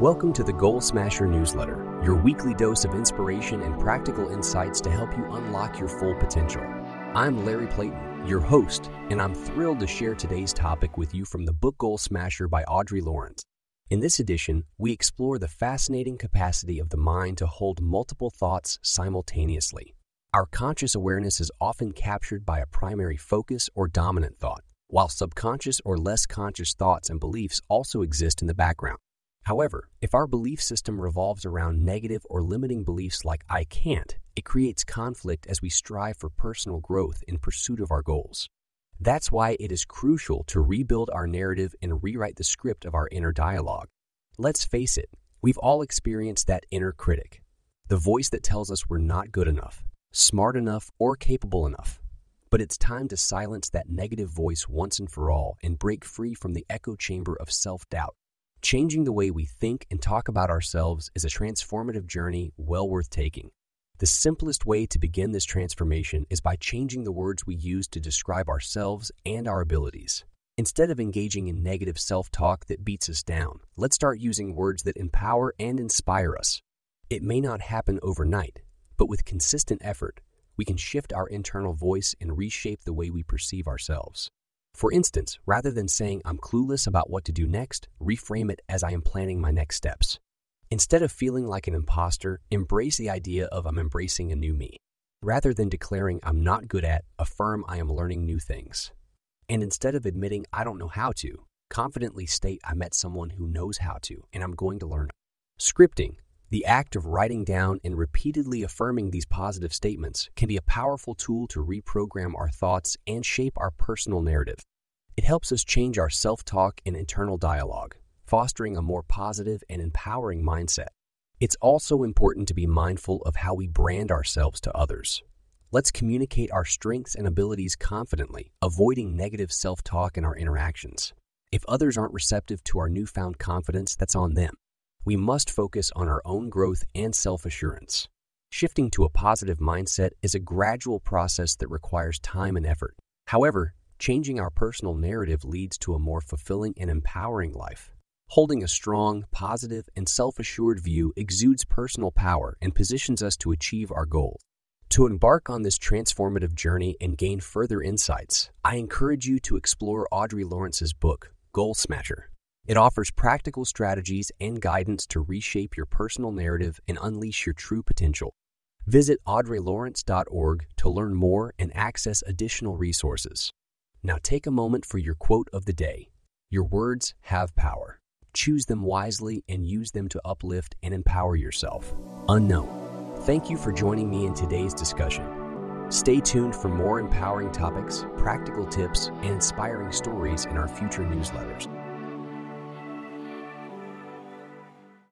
Welcome to the Goal Smasher newsletter, your weekly dose of inspiration and practical insights to help you unlock your full potential. I'm Larry Playton, your host, and I'm thrilled to share today's topic with you from the book Goal Smasher by Audrey Lawrence. In this edition, we explore the fascinating capacity of the mind to hold multiple thoughts simultaneously. Our conscious awareness is often captured by a primary focus or dominant thought, while subconscious or less conscious thoughts and beliefs also exist in the background. However, if our belief system revolves around negative or limiting beliefs like I can't, it creates conflict as we strive for personal growth in pursuit of our goals. That's why it is crucial to rebuild our narrative and rewrite the script of our inner dialogue. Let's face it, we've all experienced that inner critic, the voice that tells us we're not good enough, smart enough, or capable enough. But it's time to silence that negative voice once and for all and break free from the echo chamber of self doubt. Changing the way we think and talk about ourselves is a transformative journey well worth taking. The simplest way to begin this transformation is by changing the words we use to describe ourselves and our abilities. Instead of engaging in negative self talk that beats us down, let's start using words that empower and inspire us. It may not happen overnight, but with consistent effort, we can shift our internal voice and reshape the way we perceive ourselves. For instance, rather than saying I'm clueless about what to do next, reframe it as I am planning my next steps. Instead of feeling like an imposter, embrace the idea of I'm embracing a new me. Rather than declaring I'm not good at, affirm I am learning new things. And instead of admitting I don't know how to, confidently state I met someone who knows how to and I'm going to learn. Scripting, the act of writing down and repeatedly affirming these positive statements can be a powerful tool to reprogram our thoughts and shape our personal narrative. It helps us change our self talk and internal dialogue, fostering a more positive and empowering mindset. It's also important to be mindful of how we brand ourselves to others. Let's communicate our strengths and abilities confidently, avoiding negative self talk in our interactions. If others aren't receptive to our newfound confidence, that's on them we must focus on our own growth and self assurance. Shifting to a positive mindset is a gradual process that requires time and effort. However, changing our personal narrative leads to a more fulfilling and empowering life. Holding a strong, positive, and self assured view exudes personal power and positions us to achieve our goals. To embark on this transformative journey and gain further insights, I encourage you to explore Audrey Lawrence's book, Goal Smasher it offers practical strategies and guidance to reshape your personal narrative and unleash your true potential. Visit audreylawrence.org to learn more and access additional resources. Now take a moment for your quote of the day. Your words have power. Choose them wisely and use them to uplift and empower yourself. Unknown. Thank you for joining me in today's discussion. Stay tuned for more empowering topics, practical tips, and inspiring stories in our future newsletters.